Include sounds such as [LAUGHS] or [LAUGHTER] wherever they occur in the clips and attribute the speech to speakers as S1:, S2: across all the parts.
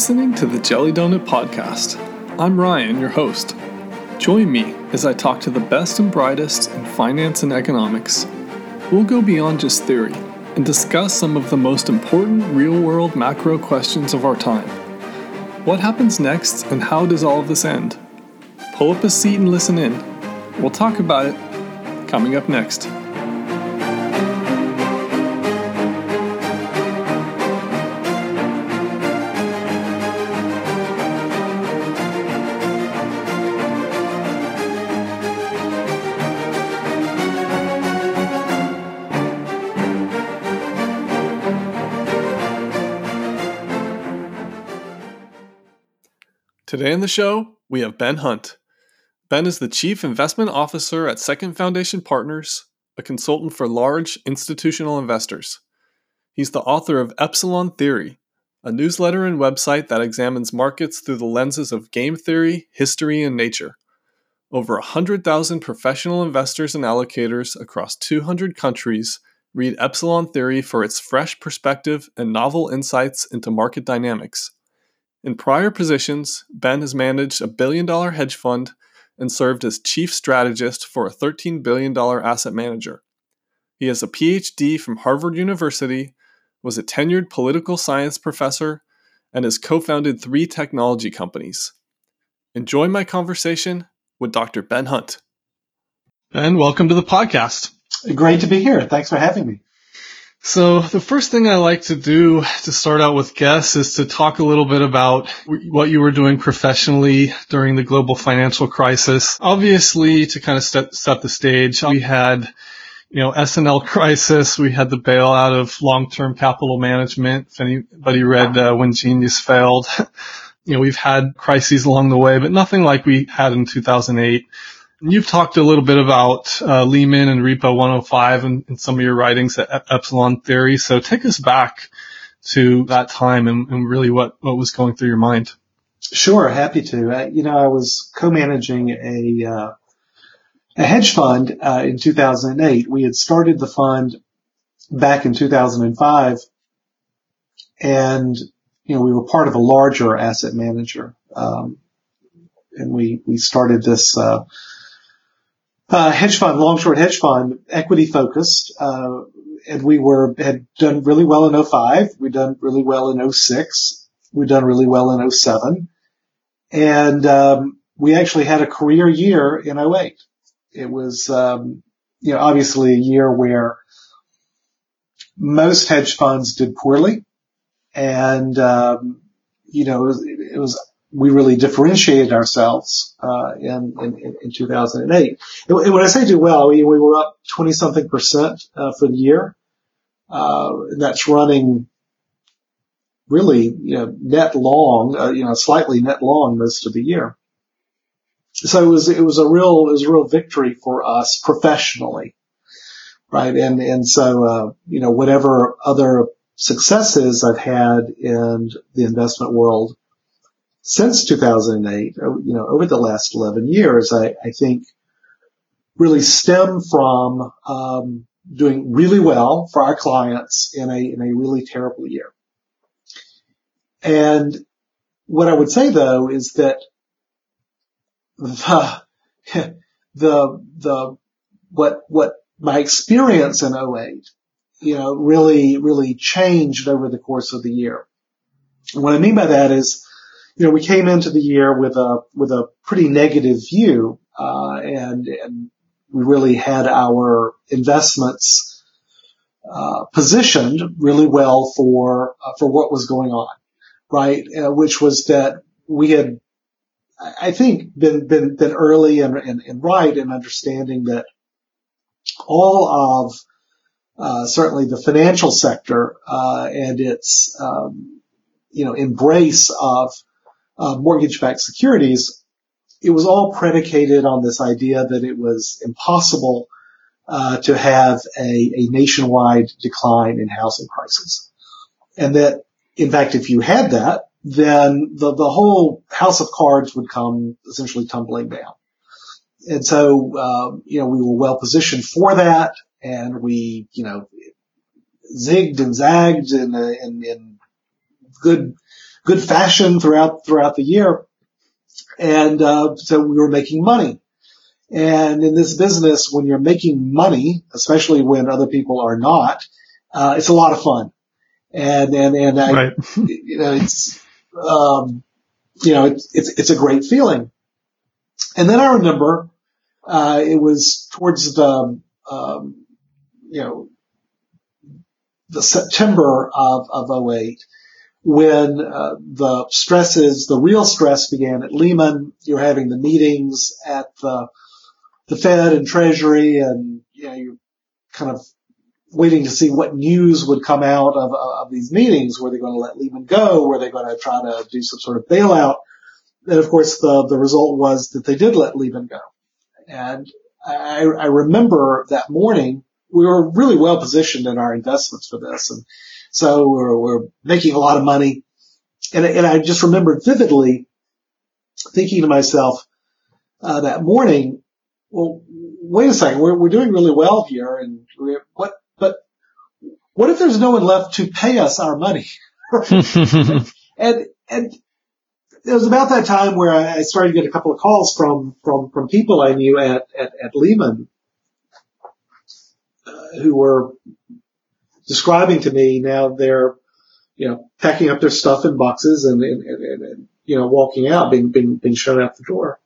S1: listening to the Jelly Donut Podcast. I'm Ryan, your host. Join me as I talk to the best and brightest in finance and economics. We'll go beyond just theory and discuss some of the most important real world macro questions of our time. What happens next, and how does all of this end? Pull up a seat and listen in. We'll talk about it coming up next. Today in the show, we have Ben Hunt. Ben is the Chief Investment Officer at Second Foundation Partners, a consultant for large institutional investors. He's the author of Epsilon Theory, a newsletter and website that examines markets through the lenses of game theory, history, and nature. Over 100,000 professional investors and allocators across 200 countries read Epsilon Theory for its fresh perspective and novel insights into market dynamics. In prior positions, Ben has managed a billion dollar hedge fund and served as chief strategist for a $13 billion asset manager. He has a PhD from Harvard University, was a tenured political science professor, and has co founded three technology companies. Enjoy my conversation with Dr. Ben Hunt. Ben, welcome to the podcast.
S2: Great to be here. Thanks for having me.
S1: So the first thing I like to do to start out with guests is to talk a little bit about what you were doing professionally during the global financial crisis. Obviously, to kind of set, set the stage, we had, you know, S&L [LAUGHS] crisis. We had the bailout of long-term capital management. If anybody read uh, When Genius Failed, [LAUGHS] you know, we've had crises along the way, but nothing like we had in 2008. You've talked a little bit about uh, Lehman and Repo 105 in, in some of your writings at Epsilon Theory. So take us back to that time and, and really what, what was going through your mind.
S2: Sure, happy to. Uh, you know, I was co-managing a uh, a hedge fund uh, in 2008. We had started the fund back in 2005, and you know we were part of a larger asset manager, um, and we we started this uh, uh, hedge fund, long short hedge fund, equity focused, uh, and we were had done really well in 05. We'd done really well in 06. We'd done really well in 07. And um, we actually had a career year in 08. It was, um, you know, obviously a year where most hedge funds did poorly, and um, you know, it was, it was we really differentiated ourselves uh, in, in, in 2008. And when I say do well, we, we were up 20 something percent uh, for the year. Uh, that's running really, you know, net long, uh, you know, slightly net long most of the year. So it was, it was a real, it was a real victory for us professionally. Right. And, and so, uh, you know, whatever other successes I've had in the investment world, since 2008, uh, you know, over the last 11 years, I, I think really stem from um, doing really well for our clients in a in a really terrible year. And what I would say though is that the [LAUGHS] the the what what my experience in 08, you know, really really changed over the course of the year. And what I mean by that is you know, we came into the year with a with a pretty negative view, uh, and and we really had our investments uh, positioned really well for uh, for what was going on, right? Uh, which was that we had, I think, been been been early and, and, and right in understanding that all of uh, certainly the financial sector uh, and its um, you know embrace of uh, mortgage-backed securities, it was all predicated on this idea that it was impossible uh, to have a, a, nationwide decline in housing prices, and that in fact, if you had that, then the the whole house of cards would come essentially tumbling down. And so, um, you know, we were well positioned for that, and we, you know, zigged and zagged in, in, in good good fashion throughout throughout the year, and uh, so we were making money. And in this business, when you're making money, especially when other people are not, uh, it's a lot of fun. And and and I, right. [LAUGHS] you know, it's um, you know, it's it's it's a great feeling. And then I remember uh, it was towards the um, you know the September of of 08 when uh, the stresses, the real stress began at Lehman. You're having the meetings at the the Fed and Treasury, and you know you're kind of waiting to see what news would come out of, of these meetings. Were they going to let Lehman go? Were they going to try to do some sort of bailout? And of course, the the result was that they did let Lehman go. And I, I remember that morning we were really well positioned in our investments for this, and so we're, we're making a lot of money. And, and I just remember vividly thinking to myself uh, that morning, well, wait a second, we're, we're doing really well here, and what, but what if there's no one left to pay us our money? [LAUGHS] and and it was about that time where I started to get a couple of calls from from from people I knew at at, at Lehman uh, who were describing to me now they're, you know, packing up their stuff in boxes and, and, and, and you know, walking out, being, being, being shown out the door.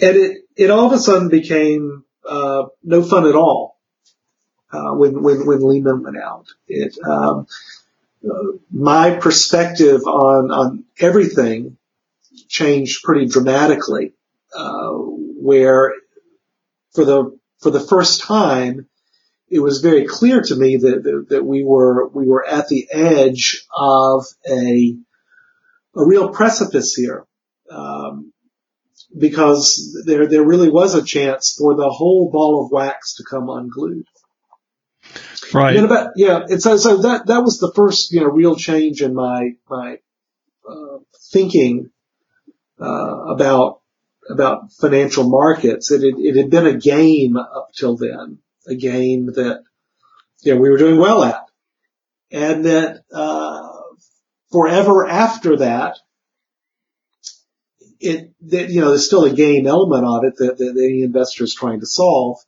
S2: And it, it all of a sudden became, uh, no fun at all, uh, when, when, when Lehman went out. It, um, uh, my perspective on, on everything changed pretty dramatically, uh, where for the, for the first time, it was very clear to me that, that, that we were we were at the edge of a a real precipice here, um, because there there really was a chance for the whole ball of wax to come unglued.
S1: Right.
S2: About, yeah. And so, so that that was the first you know real change in my my uh, thinking uh, about about financial markets. It had, it had been a game up till then a game that you know, we were doing well at. And that uh, forever after that, it that, you know there's still a game element of it that, that any investor is trying to solve.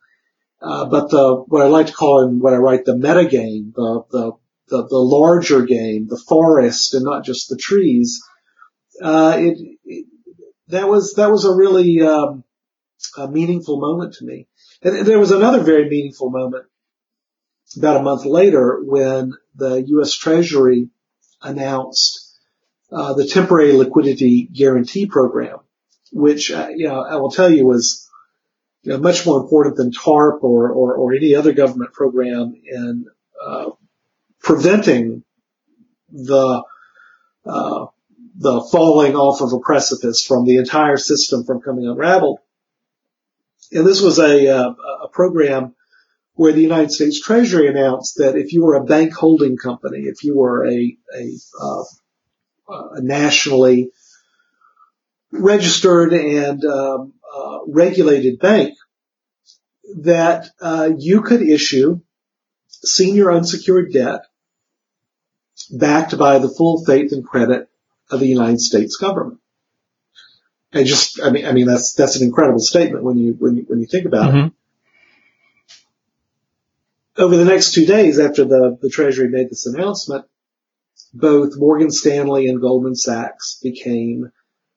S2: Uh, but the what I like to call in what I write the meta game, the, the the the larger game, the forest, and not just the trees. Uh, it, it, that was that was a really um, a meaningful moment to me. And there was another very meaningful moment about a month later when the U.S. Treasury announced uh, the temporary liquidity guarantee program, which uh, you know I will tell you was you know much more important than TARP or or, or any other government program in uh, preventing the uh, the falling off of a precipice from the entire system from coming unraveled. And this was a, uh, a program where the United States Treasury announced that if you were a bank holding company, if you were a, a, uh, a nationally registered and um, uh, regulated bank, that uh, you could issue senior unsecured debt backed by the full faith and credit of the United States government. I just, I mean, I mean, that's, that's an incredible statement when you, when you, when you think about mm-hmm. it. Over the next two days after the, the Treasury made this announcement, both Morgan Stanley and Goldman Sachs became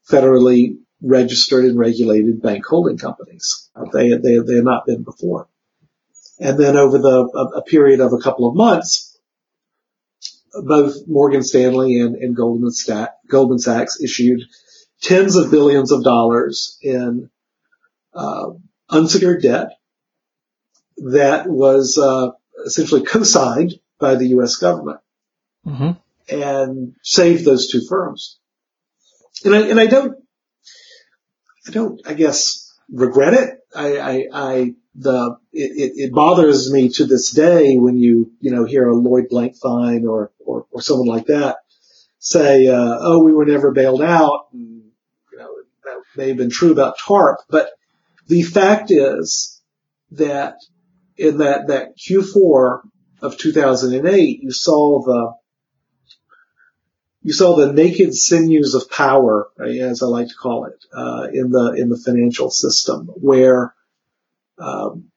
S2: federally registered and regulated bank holding companies. They, they, they had not been before. And then over the, a, a period of a couple of months, both Morgan Stanley and, and Goldman, Goldman Sachs issued tens of billions of dollars in uh, unsecured debt that was uh, essentially co-signed by the U.S. government mm-hmm. and saved those two firms. And I, and I don't, I don't, I guess, regret it. I, I, I the, it, it, bothers me to this day when you, you know, hear a Lloyd Blankfein or, or, or someone like that say, uh, oh, we were never bailed out. And, may have been true about TARP, but the fact is that in that, that Q4 of 2008, you saw the, you saw the naked sinews of power, as I like to call it, uh, in the in the financial system, where um,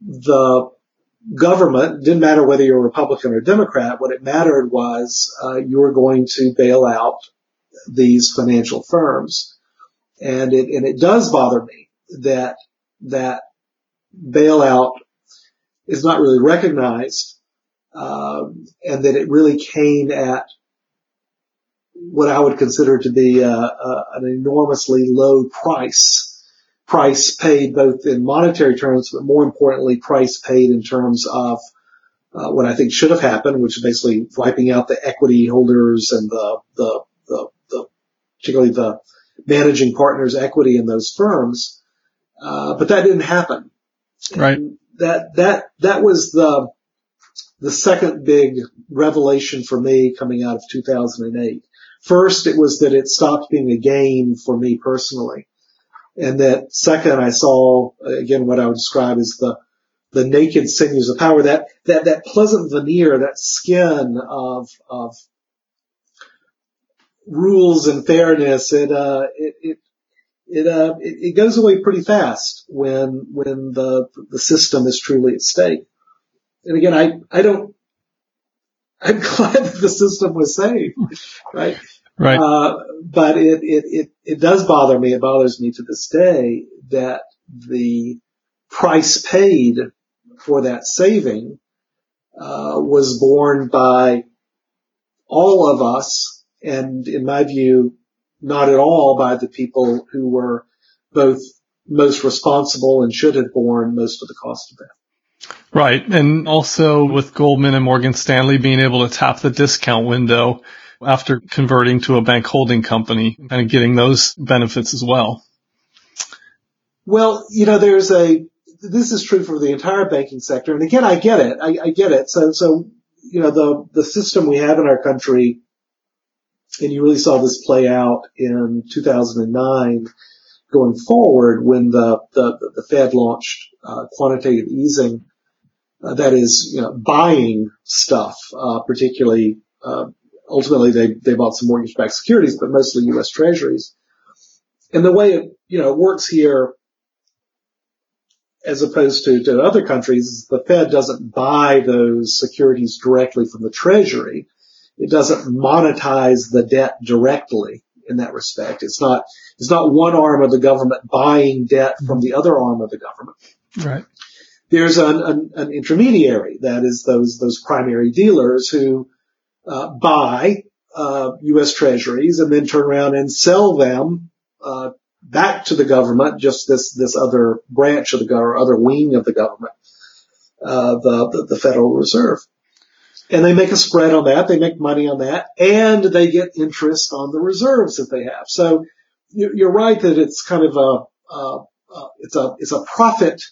S2: the government didn't matter whether you're a Republican or Democrat. What it mattered was uh, you were going to bail out these financial firms, and it and it does bother me that that bailout is not really recognized, um, and that it really came at what I would consider to be a, a, an enormously low price. Price paid both in monetary terms, but more importantly, price paid in terms of uh, what I think should have happened, which is basically wiping out the equity holders and the, the, the, the particularly the managing partners equity in those firms. Uh, but that didn't happen.
S1: Right.
S2: And that, that, that was the, the second big revelation for me coming out of 2008. First, it was that it stopped being a game for me personally. And that second, I saw again what I would describe as the, the naked sinews of power, that, that, that pleasant veneer, that skin of, of rules and fairness. It, uh, it, it, it, uh, it, it goes away pretty fast when, when the, the system is truly at stake. And again, I, I don't, [LAUGHS] I'm glad that the system was saved, right?
S1: Right.
S2: Uh, but it, it, it, it does bother me. It bothers me to this day that the price paid for that saving, uh, was borne by all of us. And in my view, not at all by the people who were both most responsible and should have borne most of the cost of that.
S1: Right. And also with Goldman and Morgan Stanley being able to tap the discount window after converting to a bank holding company and getting those benefits as well.
S2: Well, you know, there's a, this is true for the entire banking sector. And again, I get it. I, I get it. So, so, you know, the, the system we have in our country, and you really saw this play out in 2009 going forward when the, the, the Fed launched uh, quantitative easing. Uh, that is, you know, buying stuff, uh, particularly uh, ultimately they, they bought some mortgage-backed securities, but mostly U.S. treasuries. And the way it, you know, works here, as opposed to, to other countries, the Fed doesn't buy those securities directly from the treasury. It doesn't monetize the debt directly in that respect. It's not, it's not one arm of the government buying debt from the other arm of the government.
S1: Right.
S2: There's an, an, an intermediary, that is those, those primary dealers who uh, buy uh, U.S. Treasuries and then turn around and sell them uh, back to the government, just this this other branch of the government, other wing of the government, uh, the, the the Federal Reserve, and they make a spread on that. They make money on that, and they get interest on the reserves that they have. So you're right that it's kind of a uh, uh, it's a it's a profit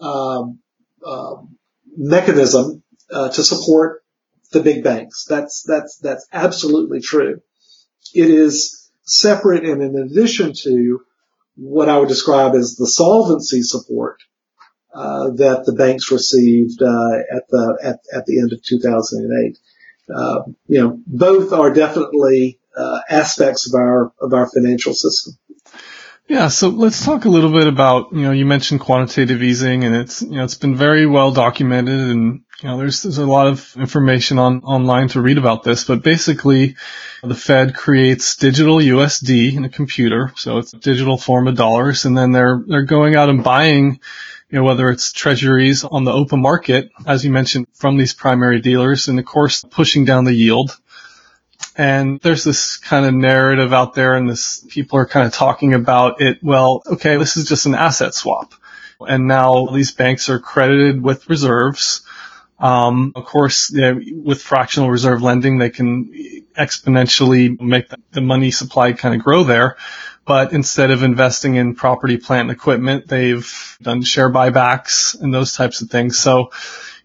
S2: um, um mechanism uh, to support the big banks. That's, that's, that's absolutely true. It is separate and in addition to what I would describe as the solvency support that the banks received uh, at the at, at the end of 2008. Uh, you know, both are definitely uh, aspects of our of our financial system.
S1: Yeah, so let's talk a little bit about, you know, you mentioned quantitative easing and it's, you know, it's been very well documented and, you know, there's, there's a lot of information on, online to read about this, but basically the Fed creates digital USD in a computer. So it's a digital form of dollars and then they're, they're going out and buying, you know, whether it's treasuries on the open market, as you mentioned, from these primary dealers and of course pushing down the yield and there's this kind of narrative out there and this people are kind of talking about it. Well, okay, this is just an asset swap. And now these banks are credited with reserves. Um, of course, you know, with fractional reserve lending, they can exponentially make the money supply kind of grow there. But instead of investing in property, plant, and equipment, they've done share buybacks and those types of things. So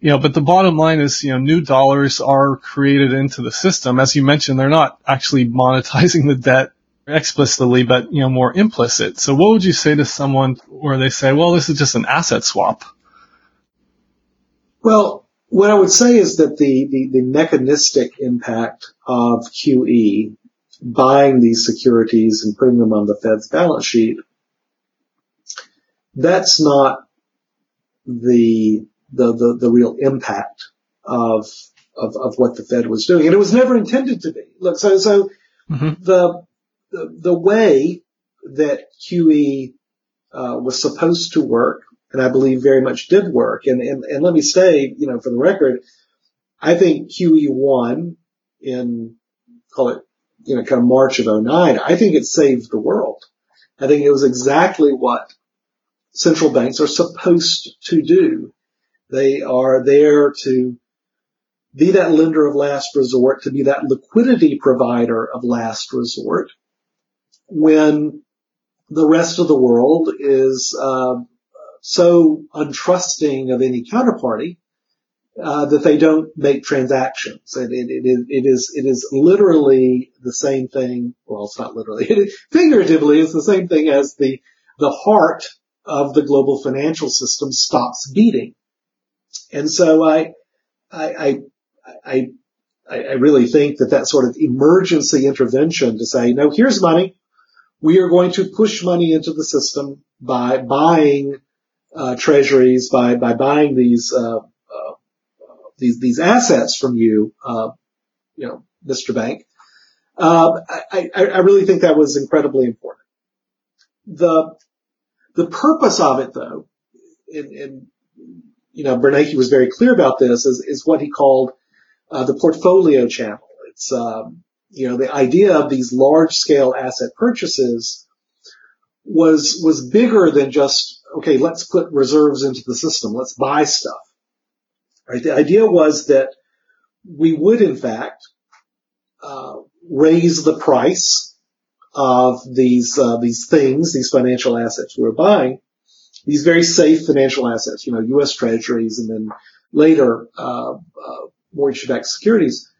S1: you know, but the bottom line is, you know, new dollars are created into the system. As you mentioned, they're not actually monetizing the debt explicitly, but, you know, more implicit. So what would you say to someone where they say, well, this is just an asset swap?
S2: Well, what I would say is that the, the, the mechanistic impact of QE buying these securities and putting them on the Fed's balance sheet, that's not the, the, the, the real impact of, of, of what the Fed was doing. And it was never intended to be. Look, so, so mm-hmm. the, the, the way that QE uh, was supposed to work, and I believe very much did work. And, and, and let me say, you know, for the record, I think QE1 in, call it, you know, kind of March of 09, I think it saved the world. I think it was exactly what central banks are supposed to do. They are there to be that lender of last resort, to be that liquidity provider of last resort when the rest of the world is uh, so untrusting of any counterparty uh, that they don't make transactions. And it, it, it is it is literally the same thing. Well, it's not literally. It, [LAUGHS] figuratively, it's the same thing as the the heart of the global financial system stops beating. And so I I I I, I really think that that sort of emergency intervention to say, no, here's money we are going to push money into the system by buying uh, treasuries, by by buying these uh, these these assets from you, uh, you know, Mr. Bank. Uh, I, I, I really think that was incredibly important. The the purpose of it, though, and, and you know, Bernanke was very clear about this, is, is what he called uh, the portfolio channel. It's um, you know, the idea of these large scale asset purchases was, was bigger than just, okay, let's put reserves into the system. Let's buy stuff. Right. The idea was that we would in fact, uh, raise the price of these, uh, these things, these financial assets we we're buying, these very safe financial assets, you know, U.S. treasuries and then later, uh, uh mortgage-backed securities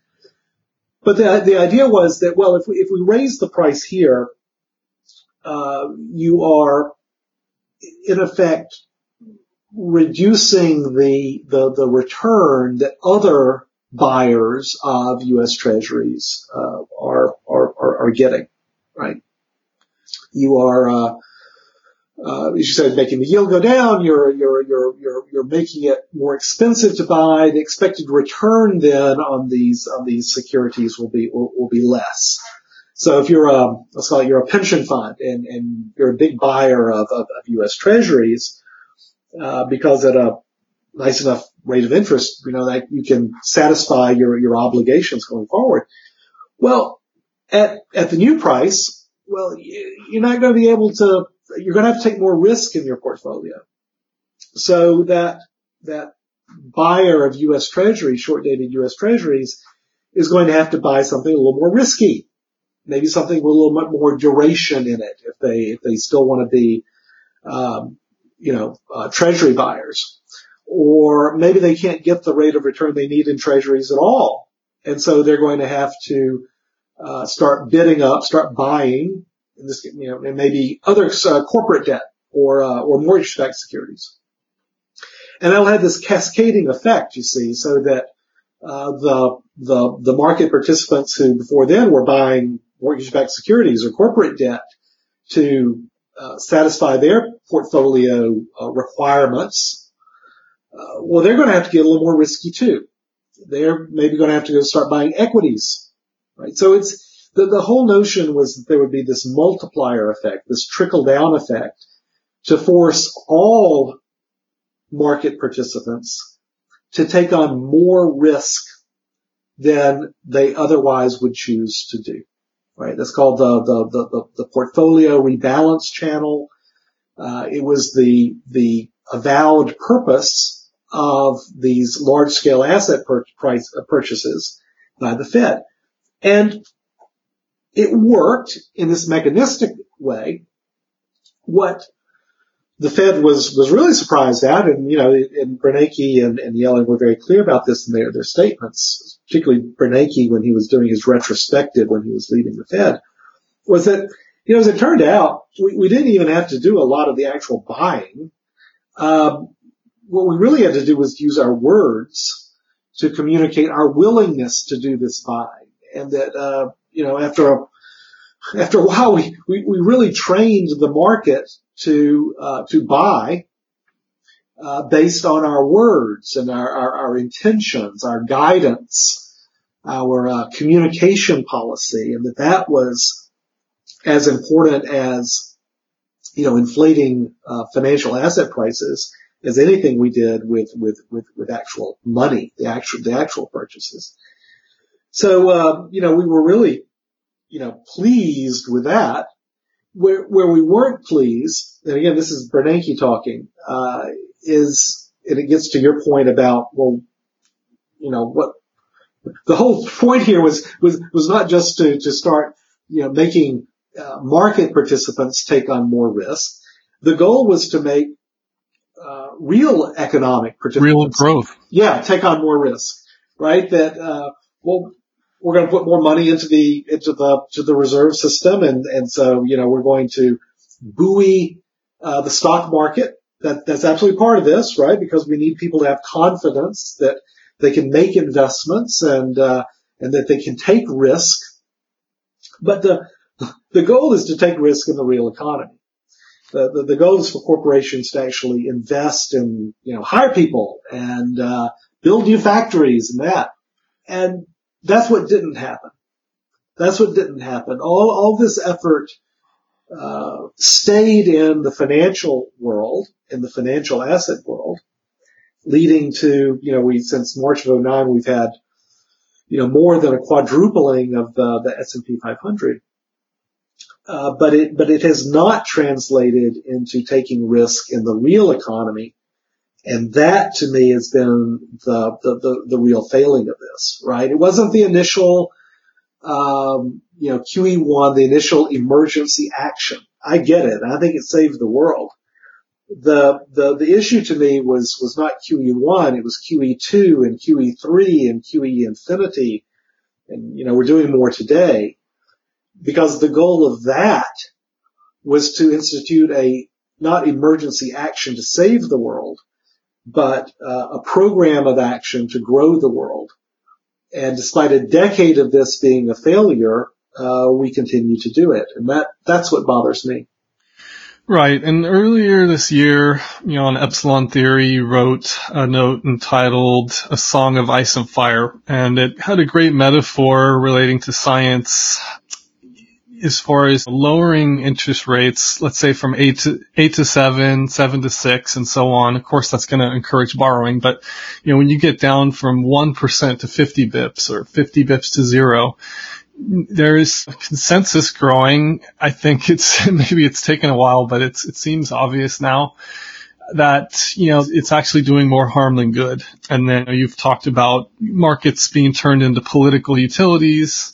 S2: but the, the idea was that, well, if we, if we raise the price here, uh, you are in effect reducing the, the, the return that other buyers of U.S. treasuries, uh, are, are, are, getting, right? You are, uh, uh, as you said, making the yield go down, you're, you're, you're, you're, you're making it more expensive to buy. The expected return then on these, on these securities will be, will, will be less. So if you're a, let's call it you're a pension fund and, and you're a big buyer of, of, of U.S. treasuries, uh, because at a nice enough rate of interest, you know, that you can satisfy your, your obligations going forward. Well, at, at the new price, well, you're not going to be able to you're going to have to take more risk in your portfolio. So that, that buyer of U.S. treasuries, short dated U.S. treasuries is going to have to buy something a little more risky. Maybe something with a little bit more duration in it if they, if they still want to be, um, you know, uh, treasury buyers. Or maybe they can't get the rate of return they need in treasuries at all. And so they're going to have to, uh, start bidding up, start buying in this, you know, and maybe other uh, corporate debt or uh, or mortgage-backed securities. And that'll have this cascading effect, you see, so that uh, the the the market participants who before then were buying mortgage-backed securities or corporate debt to satisfy their portfolio uh, requirements, uh, well, they're going to have to get a little more risky too. They're maybe going to have to go start buying equities, right? So it's the, the whole notion was that there would be this multiplier effect, this trickle down effect to force all market participants to take on more risk than they otherwise would choose to do. Right? That's called the the the, the portfolio rebalance channel. Uh, it was the the avowed purpose of these large scale asset pur- price uh, purchases by the Fed. And it worked in this mechanistic way. What the Fed was, was really surprised at, and, you know, and Bernanke and, and Yellen were very clear about this in their, their statements, particularly Bernanke when he was doing his retrospective when he was leading the Fed, was that, you know, as it turned out, we, we didn't even have to do a lot of the actual buying. Um, what we really had to do was use our words to communicate our willingness to do this buying, and that uh, you know after a after a while we, we, we really trained the market to uh, to buy uh, based on our words and our, our, our intentions, our guidance, our uh, communication policy, and that that was as important as you know inflating uh, financial asset prices as anything we did with with with, with actual money, the actual the actual purchases. So uh, you know we were really you know pleased with that. Where where we weren't pleased, and again this is Bernanke talking, uh, is and it gets to your point about well, you know what the whole point here was was was not just to to start you know making uh, market participants take on more risk. The goal was to make uh, real economic participants,
S1: real growth,
S2: yeah, take on more risk, right? That uh, well, we're going to put more money into the into the to the reserve system, and and so you know we're going to buoy uh, the stock market. That that's absolutely part of this, right? Because we need people to have confidence that they can make investments and uh, and that they can take risk. But the the goal is to take risk in the real economy. The, the, the goal is for corporations to actually invest in, you know, hire people and, uh, build new factories and that. And that's what didn't happen. That's what didn't happen. All, all this effort, uh, stayed in the financial world, in the financial asset world, leading to, you know, we, since March of 09, we've had, you know, more than a quadrupling of the, the S&P 500. Uh, but it but it has not translated into taking risk in the real economy, and that to me has been the the the, the real failing of this. Right? It wasn't the initial, um, you know, QE1, the initial emergency action. I get it. I think it saved the world. The the the issue to me was was not QE1. It was QE2 and QE3 and QE infinity, and you know we're doing more today because the goal of that was to institute a not emergency action to save the world, but uh, a program of action to grow the world. And despite a decade of this being a failure, uh, we continue to do it, and that that's what bothers me.
S1: Right. And earlier this year, you know, on Epsilon Theory, you wrote a note entitled A Song of Ice and Fire. And it had a great metaphor relating to science as far as lowering interest rates, let's say from eight to eight to seven, seven to six, and so on. Of course, that's going to encourage borrowing. But you know, when you get down from one percent to fifty bips or fifty bips to zero, there is a consensus growing. I think it's [LAUGHS] maybe it's taken a while, but it's it seems obvious now that you know it's actually doing more harm than good. And then you've talked about markets being turned into political utilities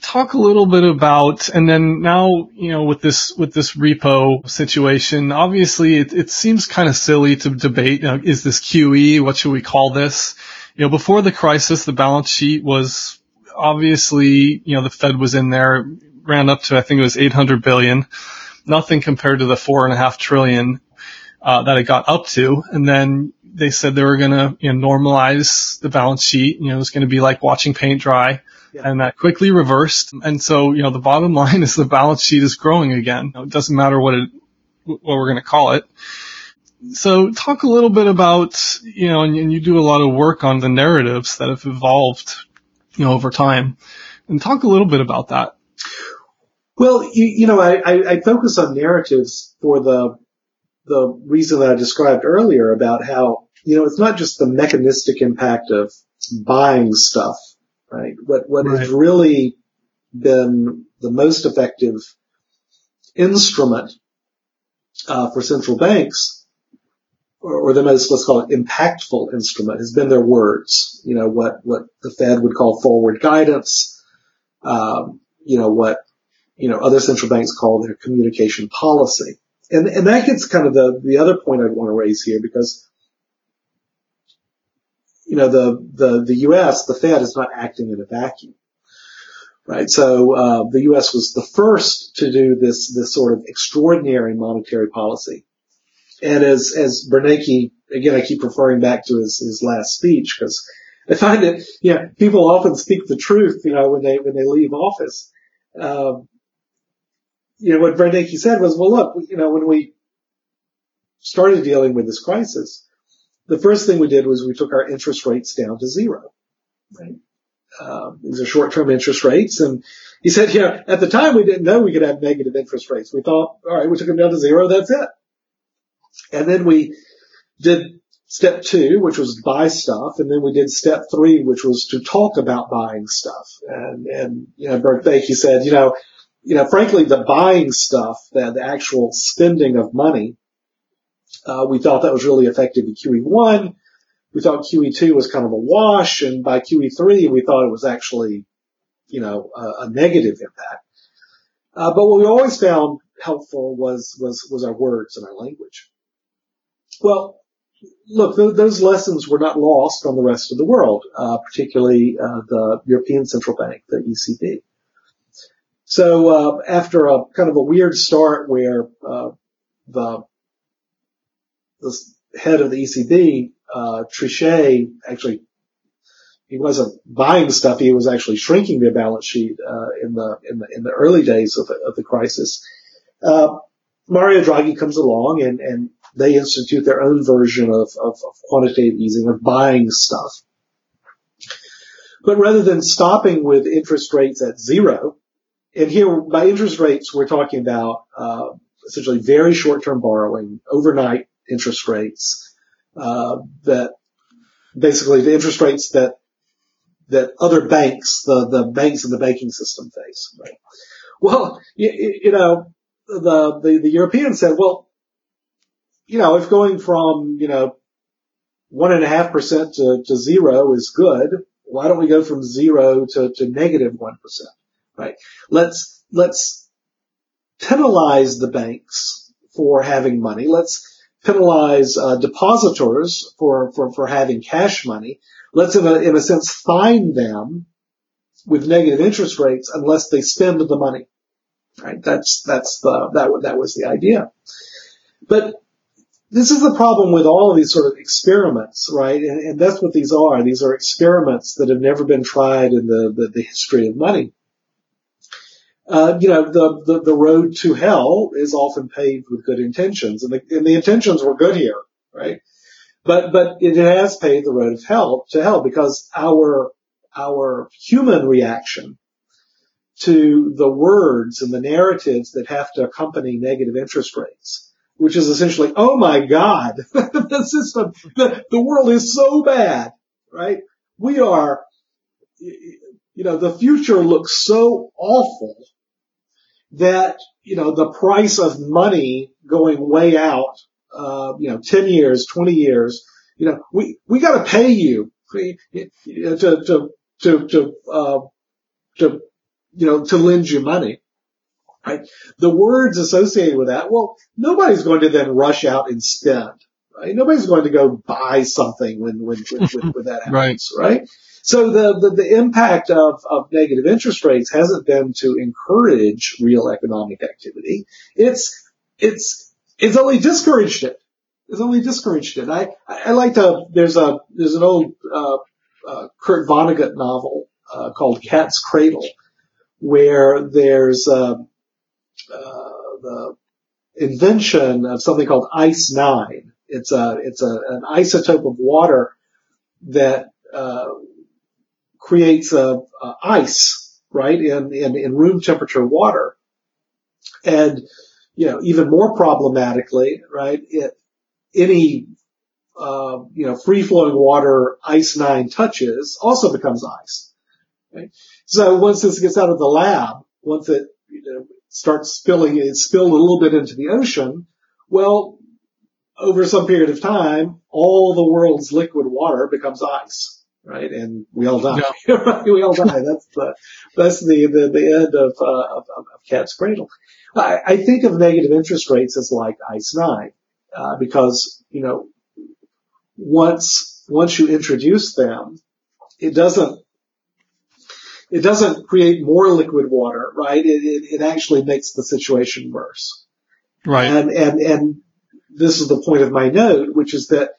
S1: talk a little bit about, and then now, you know, with this, with this repo situation, obviously it, it seems kind of silly to debate, you know, is this QE? What should we call this? You know, before the crisis, the balance sheet was obviously, you know, the Fed was in there, ran up to, I think it was 800 billion, nothing compared to the four and a half trillion, uh, that it got up to. And then they said they were going to, you know, normalize the balance sheet. You know, it was going to be like watching paint dry yeah. and that quickly reversed. And so, you know, the bottom [LAUGHS] line is the balance sheet is growing again. It doesn't matter what it, what we're going to call it. So talk a little bit about, you know, and, and you do a lot of work on the narratives that have evolved, you know, over time and talk a little bit about that.
S2: Well, you, you know, I, I, focus on narratives for the, the reason that I described earlier about how, you know, it's not just the mechanistic impact of buying stuff right? What what right. has really been the most effective instrument uh, for central banks, or, the most let's call it impactful instrument, has been their words. You know what what the Fed would call forward guidance. Um, you know what you know other central banks call their communication policy, and and that gets kind of the the other point I'd want to raise here because you know, the, the, the U.S., the Fed is not acting in a vacuum. Right. So, uh, the U.S. was the first to do this, this sort of extraordinary monetary policy. And as, as Bernanke, again, I keep referring back to his, his last speech because I find that, you know, people often speak the truth, you know, when they, when they leave office. Um, you know, what Bernanke said was, well, look, you know, when we started dealing with this crisis, the first thing we did was we took our interest rates down to zero. Right? Um, these are short-term interest rates, and he said, you know, at the time we didn't know we could have negative interest rates. We thought, all right, we took them down to zero, that's it. And then we did step two, which was buy stuff, and then we did step three, which was to talk about buying stuff. And, and you know, Bert he said, you know, you know, frankly, the buying stuff, the, the actual spending of money, uh, we thought that was really effective in QE1. We thought QE2 was kind of a wash, and by QE3 we thought it was actually, you know, a, a negative impact. Uh, but what we always found helpful was was was our words and our language. Well, look, th- those lessons were not lost on the rest of the world, uh, particularly uh, the European Central Bank, the ECB. So uh, after a kind of a weird start where uh, the the head of the ECB, uh, Trichet, actually he wasn't buying stuff; he was actually shrinking their balance sheet uh, in the in the in the early days of the, of the crisis. Mario Draghi comes along and and they institute their own version of, of, of quantitative easing, of buying stuff. But rather than stopping with interest rates at zero, and here by interest rates we're talking about uh, essentially very short-term borrowing, overnight interest rates uh, that basically the interest rates that that other banks, the the banks in the banking system face. Right? Well, you, you know, the, the the Europeans said, well, you know, if going from, you know, one and a half percent to, zero is good, why don't we go from zero to, to negative one percent, right? Let's, let's penalize the banks for having money. Let's penalize uh, depositors for, for, for having cash money. Let's in a, in a sense fine them with negative interest rates unless they spend the money. Right? That's, that's the, that, that was the idea. But this is the problem with all of these sort of experiments, right? And, and, that's what these are. These are experiments that have never been tried in the, the, the history of money. Uh, you know, the, the, the, road to hell is often paved with good intentions, and the, and the intentions were good here, right? But, but it has paved the road of hell to hell because our, our human reaction to the words and the narratives that have to accompany negative interest rates which is essentially, oh my God, [LAUGHS] the system, the, the world is so bad, right? We are, you know, the future looks so awful that, you know, the price of money going way out, uh, you know, 10 years, 20 years, you know, we, we gotta pay you to, to, to, to, uh, to, you know, to lend you money. Right? The words associated with that, well, nobody's going to then rush out and spend. Right? Nobody's going to go buy something when when when, when, when that [LAUGHS] happens, right. right? So the, the, the impact of, of negative interest rates hasn't been to encourage real economic activity. It's it's it's only discouraged it. It's only discouraged it. I I like to. There's a there's an old uh, uh, Kurt Vonnegut novel uh, called Cat's Cradle, where there's uh, the invention of something called Ice Nine. It's a it's a, an isotope of water that uh, creates a, a, ice right in, in in room temperature water, and you know even more problematically, right? It any uh, you know free flowing water Ice Nine touches also becomes ice. Right? So once this gets out of the lab, once it you know, starts spilling, it spilled a little bit into the ocean. Well, over some period of time, all the world's liquid water becomes ice, right? And we all die. Yeah. [LAUGHS] we all die. That's the that's the the, the end of, uh, of, of cat's cradle. I, I, think of negative interest rates as like ice nine, uh, because you know once once you introduce them, it doesn't it doesn't create more liquid water, right? It, it, it actually makes the situation worse.
S1: Right.
S2: And, and, and this is the point of my note, which is that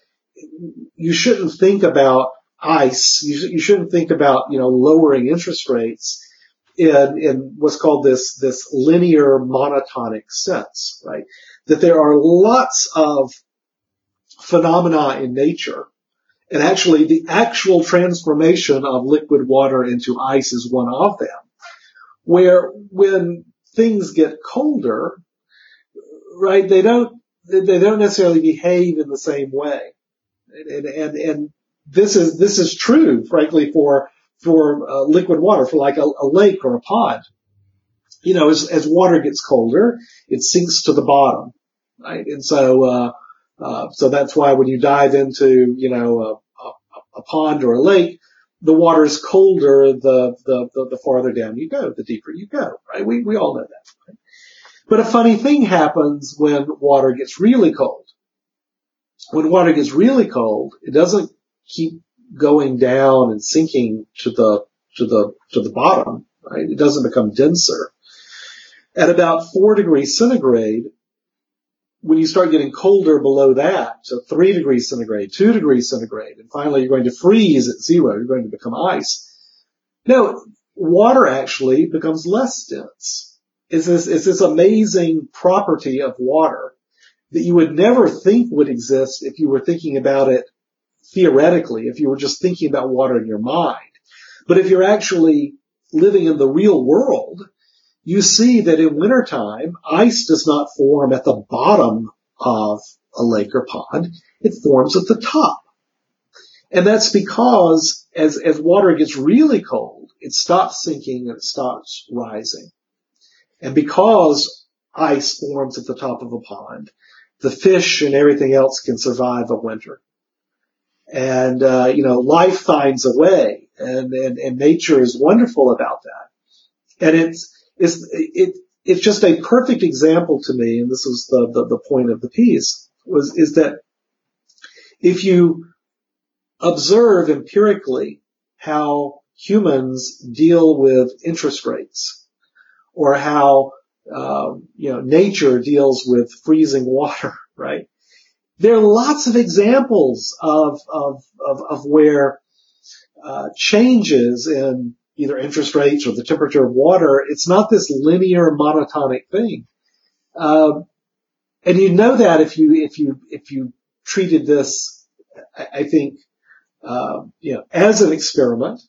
S2: you shouldn't think about ice. You, you shouldn't think about, you know, lowering interest rates in, in what's called this, this linear monotonic sense, right? That there are lots of phenomena in nature and actually the actual transformation of liquid water into ice is one of them where when things get colder, right, they don't, they don't necessarily behave in the same way. And, and, and this is, this is true, frankly, for, for uh, liquid water, for like a, a, lake or a pond. You know, as, as water gets colder, it sinks to the bottom, right? And so, uh, uh, so that's why when you dive into, you know, a, a, a pond or a lake, the water is colder the, the, the, the, farther down you go, the deeper you go, right? We, we all know that. Right? But a funny thing happens when water gets really cold. When water gets really cold, it doesn't keep going down and sinking to the, to the, to the bottom, right? It doesn't become denser. At about four degrees centigrade, when you start getting colder below that, so three degrees centigrade, two degrees centigrade, and finally you're going to freeze at zero, you're going to become ice. No, water actually becomes less dense. It's this, it's this amazing property of water that you would never think would exist if you were thinking about it theoretically, if you were just thinking about water in your mind. But if you're actually living in the real world, you see that in wintertime, ice does not form at the bottom of a lake or pond. It forms at the top. And that's because as, as water gets really cold, it stops sinking and it stops rising. And because ice forms at the top of a pond, the fish and everything else can survive a winter. And, uh, you know, life finds a way and, and, and nature is wonderful about that. And it's, is it, it's just a perfect example to me, and this is the, the, the point of the piece, was, is that if you observe empirically how humans deal with interest rates or how um, you know nature deals with freezing water, [LAUGHS] right? There are lots of examples of of of, of where uh, changes in either interest rates or the temperature of water. It's not this linear monotonic thing. Um, and you know that if you if you if you treated this, I, I think, uh, you know, as an experiment,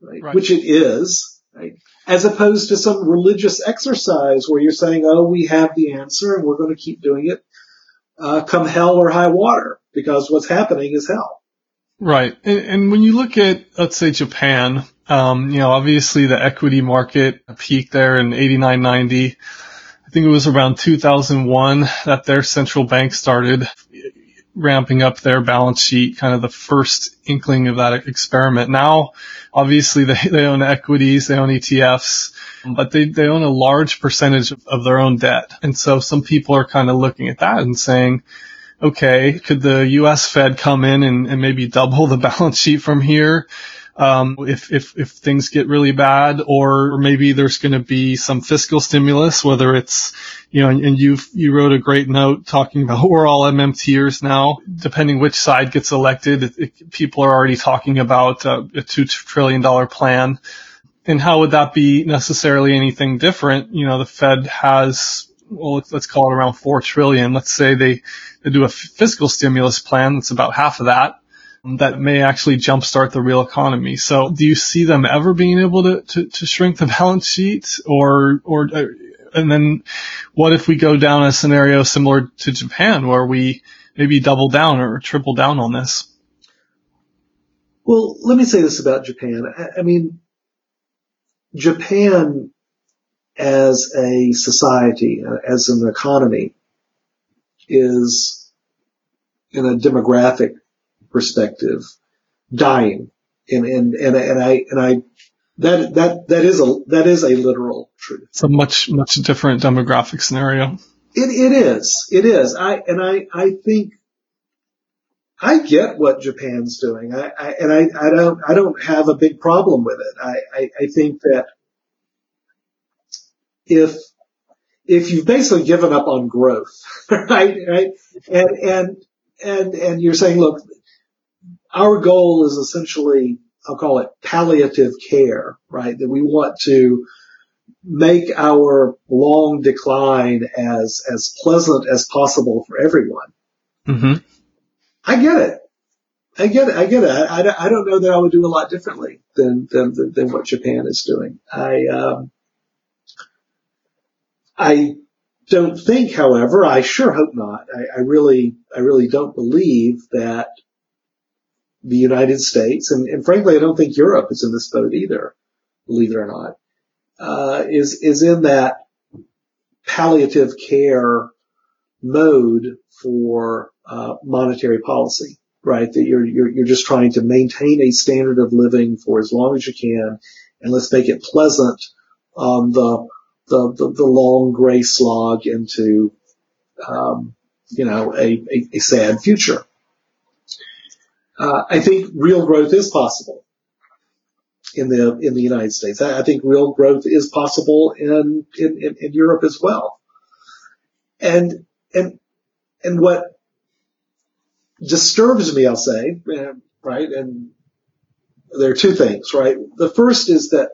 S2: right, right. which it is, right, as opposed to some religious exercise where you're saying, oh, we have the answer and we're going to keep doing it, uh, come hell or high water, because what's happening is hell.
S1: Right. And, and, when you look at, let's say Japan, um, you know, obviously the equity market peaked there in 89, 90. I think it was around 2001 that their central bank started ramping up their balance sheet, kind of the first inkling of that experiment. Now, obviously they, [LAUGHS] they own equities, they own ETFs, but they, they own a large percentage of their own debt. And so some people are kind of looking at that and saying, okay, could the U.S. Fed come in and, and maybe double the [LAUGHS] balance sheet from here? Um, if, if, if things get really bad or maybe there's going to be some fiscal stimulus, whether it's, you know, and, and you you wrote a great note talking about [LAUGHS] we're all MMTers now, depending which side gets elected, it, it, people are already talking about uh, a $2 trillion plan. And how would that be necessarily anything different? You know, the Fed has well, let's, let's call it around four trillion. Let's say they, they do a fiscal stimulus plan that's about half of that. That may actually jumpstart the real economy. So, do you see them ever being able to, to, to shrink the [LAUGHS] balance sheet, or or uh, and then what if we go down a scenario similar to Japan, where we maybe double down or triple down on this?
S2: Well, let me say this about Japan. I, I mean, Japan as a society, uh, as an economy, is in a demographic perspective dying. And, and, and, and I, and I, that, that, that is a, that is a literal truth.
S1: It's a much, much different demographic scenario.
S2: It, it is. It is. I, and I, I think I get what Japan's doing. I, I and I, I don't, I don't have a big problem with it. I, I, I think that if if you've basically given up on growth, [LAUGHS] right, right, and and and and you're saying, look, our goal is essentially, I'll call it palliative care, right? That we want to make our long decline as, as pleasant as possible for everyone.
S1: Mm-hmm.
S2: I get it. I get it. I get it. I, I, I, don't know that I would do a lot differently than, than, than what Japan is doing. I, um, I don't think, however, I sure hope not. I, I really, I really don't believe that the United States, and, and, frankly, I don't think Europe is in this boat either, believe it or not, uh, is, is in that palliative care mode for, uh, monetary policy, right? That you're, you're, you're just trying to maintain a standard of living for as long as you can, and let's make it pleasant on the, the, the, the long gray slog into, um, you know, a, a, a sad future. Uh, I think real growth is possible in the in the United States. I, I think real growth is possible in, in, in, in Europe as well. And and and what disturbs me, I'll say, right, and there are two things, right? The first is that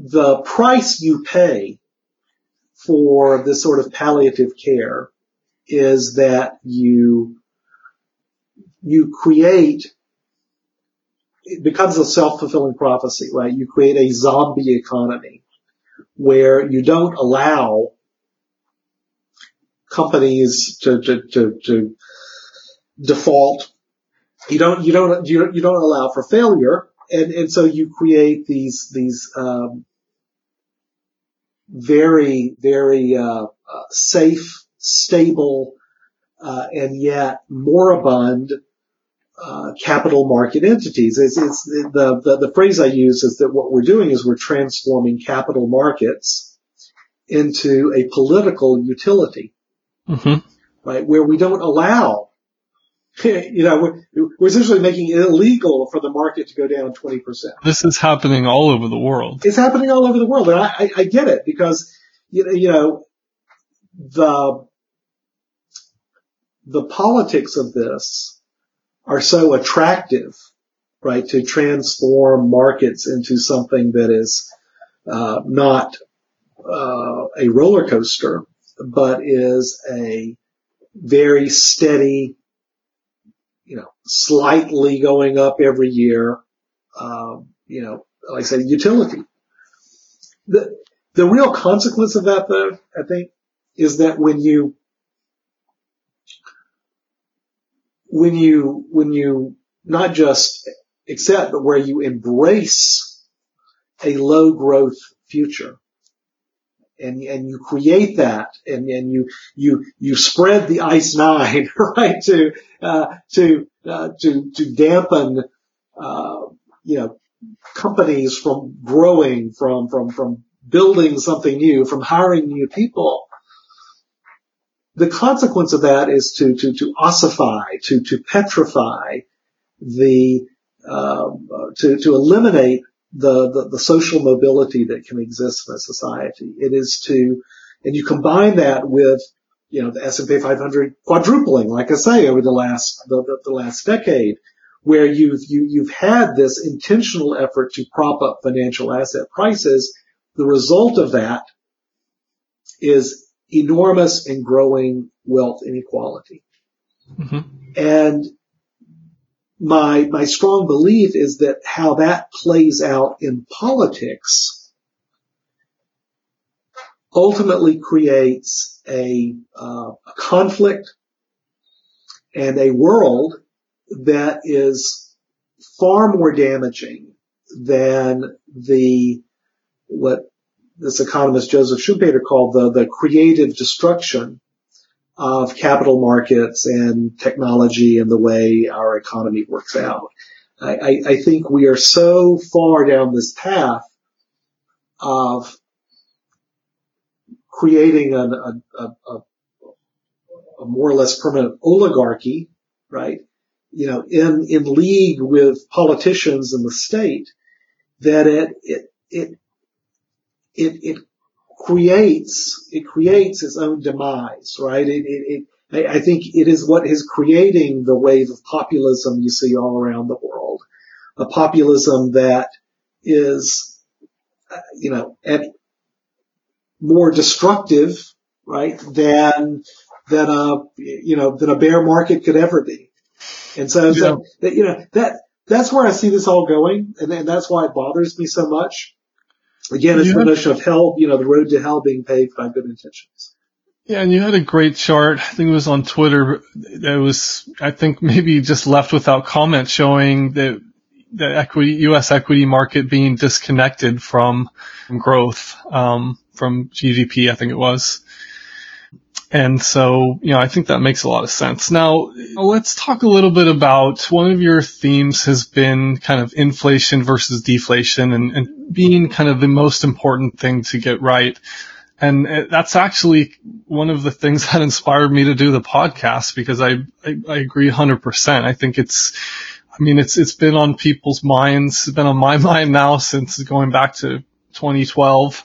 S2: the price you pay for this sort of palliative care is that you you create, it becomes a self-fulfilling prophecy, right? You create a zombie economy where you don't allow companies to, to, to, to default. You don't, you don't, you don't, you don't allow for failure. And, and so you create these, these, um, very, very, uh, uh, safe, stable, uh, and yet moribund uh, capital market entities. It's, it's the, the, the phrase I use is that what we're doing is we're transforming capital markets into a political utility,
S1: mm-hmm.
S2: right? Where we don't allow, [LAUGHS] you know, we're, we're essentially making it illegal for the market to go down 20%.
S1: This is happening all over the world.
S2: It's happening all over the world. And I, I, I get it because, you know, you know, the, the politics of this are so attractive, right, to transform markets into something that is uh, not uh, a roller coaster, but is a very steady, you know, slightly going up every year, um, you know, like I said, utility. The, the real consequence of that though, I think, is that when you when you, when you not just accept, but where you embrace a low growth future and, and you create that and, and you, you, you spread the ice nine, [LAUGHS] right, to, uh, to, uh, to, to dampen, uh, you know, companies from growing, from, from, from building something new, from hiring new people. The consequence of that is to to to ossify, to to petrify the uh, to to eliminate the, the, the social mobility that can exist in a society. It is to, and you combine that with you know the S&P 500 quadrupling, like I say, over the last the, the, the last decade, where you've you, you've had this intentional effort to prop up financial asset prices. The result of that is enormous and growing wealth inequality.
S1: Mm-hmm.
S2: And my, my strong belief is that how that plays out in politics ultimately creates a, uh, a conflict and a world that is far more damaging than the what this economist Joseph Schumpeter called the, the creative destruction of capital markets and technology and the way our economy works out. I, I, think we are so far down this path of creating a, a, a, a more or less permanent oligarchy, right? You know, in, in league with politicians and the state that it, it, it it, it creates, it creates its own demise, right? It, it, I, I think it is what is creating the wave of populism you see all around the world. A populism that is, uh, you know, at more destructive, right, than, than a, you know, than a bear market could ever be. And so, yeah. so you know, that, that's where I see this all going. And, and that's why it bothers me so much. Again, it's the notion of hell, you know, the road to hell being paved by good intentions.
S1: Yeah, and you had a great chart. I think it was on Twitter. That was, I think, maybe just left without comment, showing that the equity, U.S. equity market being disconnected from growth, um, from GDP. I think it was. And so, you know, I think that makes a lot of sense. Now, let's talk a little bit about one of your themes has been kind of inflation versus deflation and, and being kind of the most important thing to get right. And uh, that's actually one of the things [LAUGHS] that inspired me to do the podcast because I, I, I agree 100%. I think it's, I mean, it's, it's been on people's minds. It's been on my [LAUGHS] mind now since going back to 2012.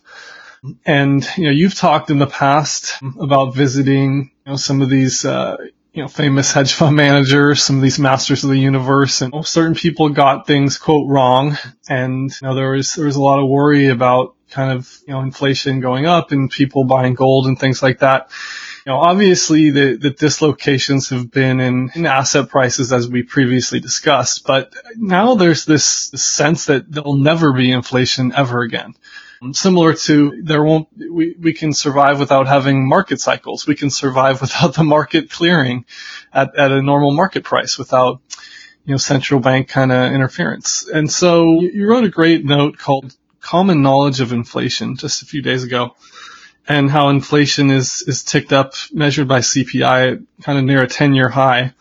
S1: And, you know, you've talked in the past about visiting, you know, some of these, uh, you know, famous hedge fund managers, some of these masters of the universe, and certain people got things quote wrong, and you know there was there was a lot of worry about kind of you know inflation going up and people buying gold and things like that. You know, obviously the, the dislocations have been in, in asset prices as we previously discussed, but now there's this, this sense that there'll never be inflation ever again. Similar to there won't, we, we can survive without having market cycles. We can survive [LAUGHS] without the market clearing at, at a normal market price without, you know, central bank kind of interference. And so you wrote a great note called common knowledge of inflation just a few days ago and how inflation is, is ticked up measured by CPI kind of near a 10 year high.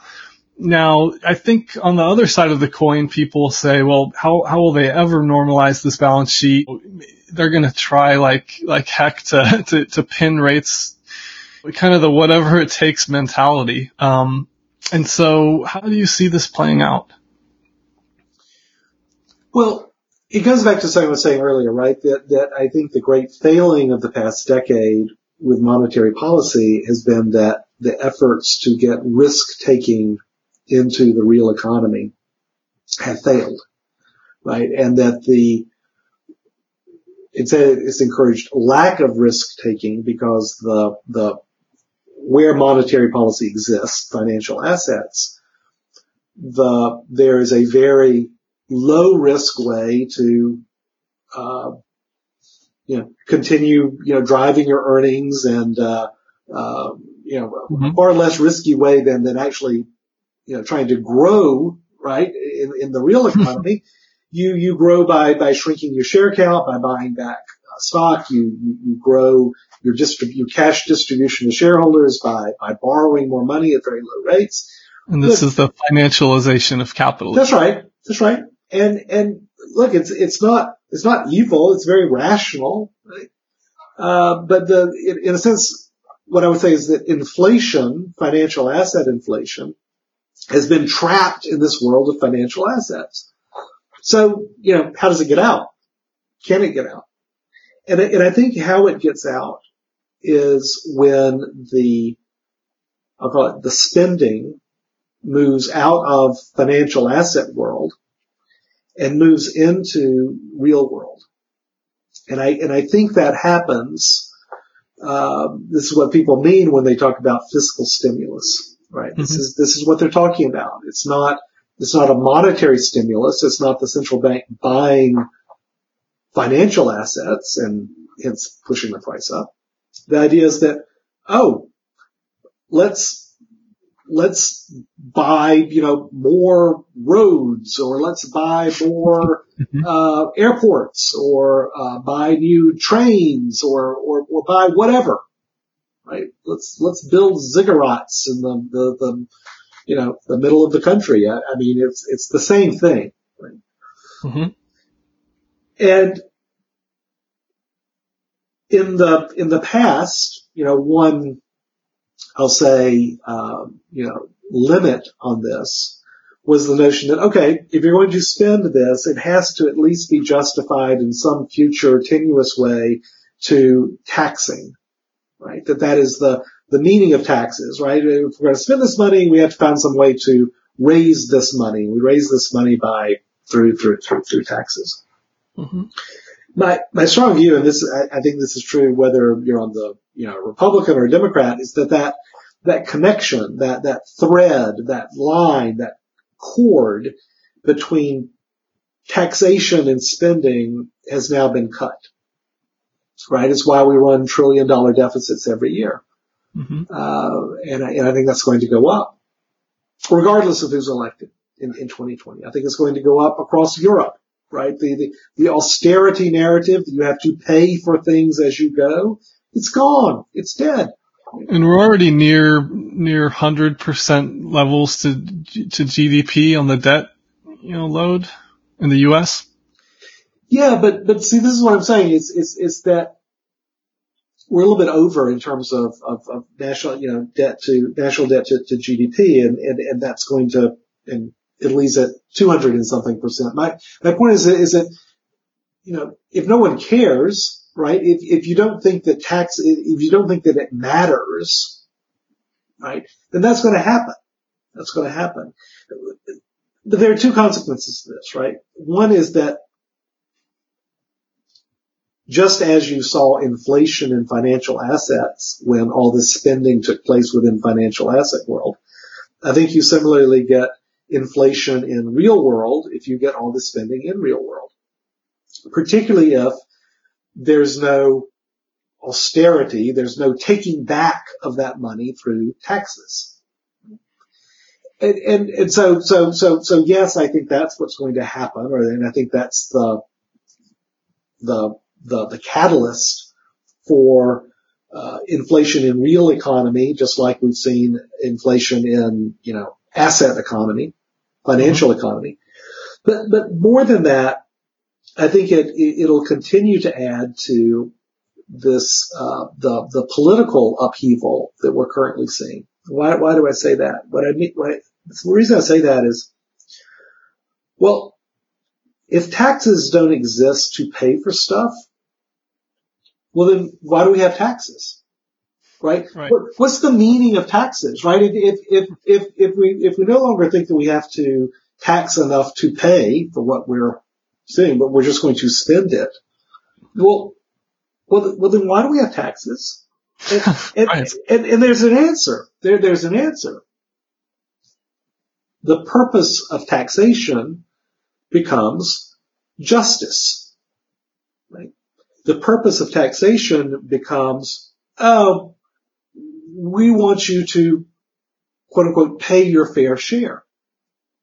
S1: Now, I think on the other side of the coin, people say, well, how, how will they ever normalize this balance sheet? They're going to try like, like heck to, to, to pin rates, kind of the whatever it takes mentality. Um, and so how do you see this playing out?
S2: Well, it goes back to something I was saying earlier, right? That, that I think the great failing of the past decade with monetary policy has been that the efforts to get risk taking into the real economy have failed, right? And that the instead it's encouraged lack of risk taking because the the where monetary policy exists, financial assets, the there is a very low risk way to uh, you know continue you know driving your earnings and uh, uh, you know mm-hmm. far less risky way than than actually you know, trying to grow, right, in, in the real [LAUGHS] economy, you, you grow by, by shrinking your share count, by buying back uh, stock, you, you, you grow your distrib- your cash distribution to shareholders by, by borrowing more money at very low rates.
S1: And this look, is the financialization of capital.
S2: That's right. That's right. And, and look, it's, it's not, it's not evil. It's very rational. Right? Uh, but the, in, in a sense, what I would say is that inflation, financial asset inflation, has been trapped in this world of financial assets. So, you know, how does it get out? Can it get out? And, and I think how it gets out is when the, I'll call it the spending moves out of financial asset world and moves into real world. And I, and I think that happens, uh, this is what people mean when they talk about fiscal stimulus right? Mm-hmm. This is, this is what they're talking about. It's not, it's not a monetary stimulus. It's not the central bank buying financial assets and hence pushing the price up. The idea is that, oh, let's, let's buy, you know, more roads or let's buy more, mm-hmm. uh, airports or, uh, buy new trains or, or, or buy whatever right? Let's let's build ziggurats in the, the, the you know the middle of the country. I, I mean, it's it's the same thing, right? Mm-hmm. And in the in the past, you know, one I'll say um, you know limit on this was the notion that okay, if you're going to spend this, it has to at least be justified in some future tenuous way to taxing right? That that is the, the meaning of taxes, right? If we're going to spend this money, we have to find some way to raise this money. We raise this money by through through through, through taxes. Mm-hmm. My my strong view, and this I, I think this is true whether you're on the you know Republican or Democrat, is that that that connection, that that thread, that line, that cord between taxation and spending has now been cut. Right? It's why we run trillion dollar deficits every year. Mm-hmm. Uh, and, I, and I think that's going to go up regardless of who's elected in, in 2020. I think it's going to go up across Europe, right? The, the, the austerity narrative that you have to pay for things as you go, it's gone. It's dead.
S1: And we're already near near hundred percent levels to to GDP on the debt, you know, load in the U.S.
S2: Yeah, but but see, this is what I'm saying. It's it's it's that we're a little bit over in terms of, of, of national, you know, debt to national debt to, to GDP, and, and and that's going to and it leaves at 200 and something percent. My my point is is that you know if no one cares, right? If if you don't think that tax, if you don't think that it matters, right, then that's going to happen. That's going to happen. But there are two consequences to this, right? One is that just as you saw inflation in financial assets when all this spending took place within financial asset world, I think you similarly get inflation in real world if you get all the spending in real world. Particularly if there's no austerity, there's no taking back of that money through taxes. And, and, and so, so, so, so yes, I think that's what's going to happen, or, and I think that's the, the the, the catalyst for uh, inflation in real economy, just like we've seen inflation in, you know, asset economy, financial mm-hmm. economy. But, but more than that, I think it, it will continue to add to this, uh, the, the political upheaval that we're currently seeing. Why, why do I say that? What I mean, what, the reason I say that is, well, if taxes don't exist to pay for stuff, well then why do we have taxes? Right? right. What, what's the meaning of taxes, right? If, if, if, if we, if we no longer think that we have to tax enough to pay for what we're seeing, but we're just going to spend it, well, well, well then why do we have taxes? And, [LAUGHS] and, right. and, and there's an answer. There, there's an answer. The purpose of taxation becomes justice. The purpose of taxation becomes, oh, we want you to quote unquote pay your fair share.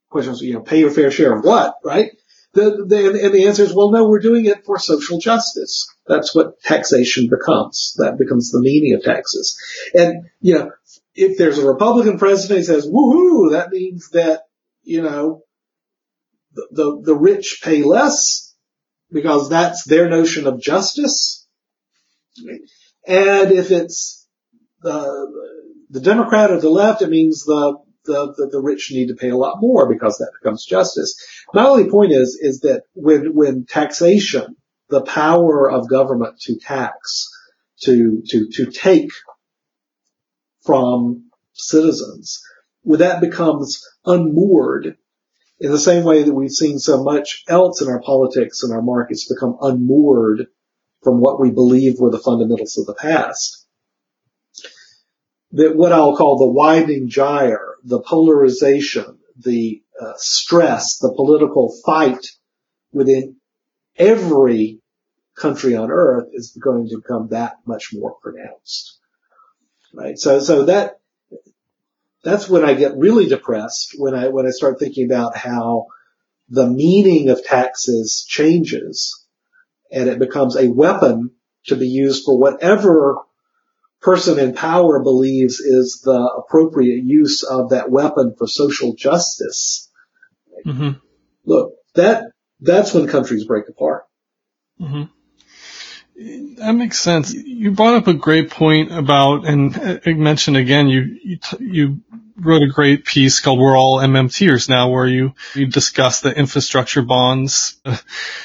S2: Question is, you know, pay your fair share of what, right? The, the, and the answer is, well, no, we're doing it for social justice. That's what taxation becomes. That becomes the meaning of taxes. And, you know, if there's a Republican president who says, woohoo, that means that, you know, the, the, the rich pay less because that's their notion of justice. And if it's the, the Democrat or the left, it means the, the, the, the, rich need to pay a lot more because that becomes justice. My only point is, is that when, when taxation, the power of government to tax, to, to, to take from citizens, when that becomes unmoored in the same way that we've seen so much else in our politics and our markets become unmoored from what we believe were the fundamentals of the past. That what I'll call the widening gyre, the polarization, the uh, stress, the political fight within every country on earth is going to become that much more pronounced. Right? So, so that, that's when I get really depressed when I when I start thinking about how the meaning of taxes changes and it becomes a weapon to be used for whatever person in power believes is the appropriate use of that weapon for social justice. Mm-hmm. Look, that that's when countries break apart.
S1: Mm-hmm. That makes sense. You brought up a great point about, and I mentioned again, you, you, you wrote a great piece called "We're All MMTers Now," where you you discuss the infrastructure bonds.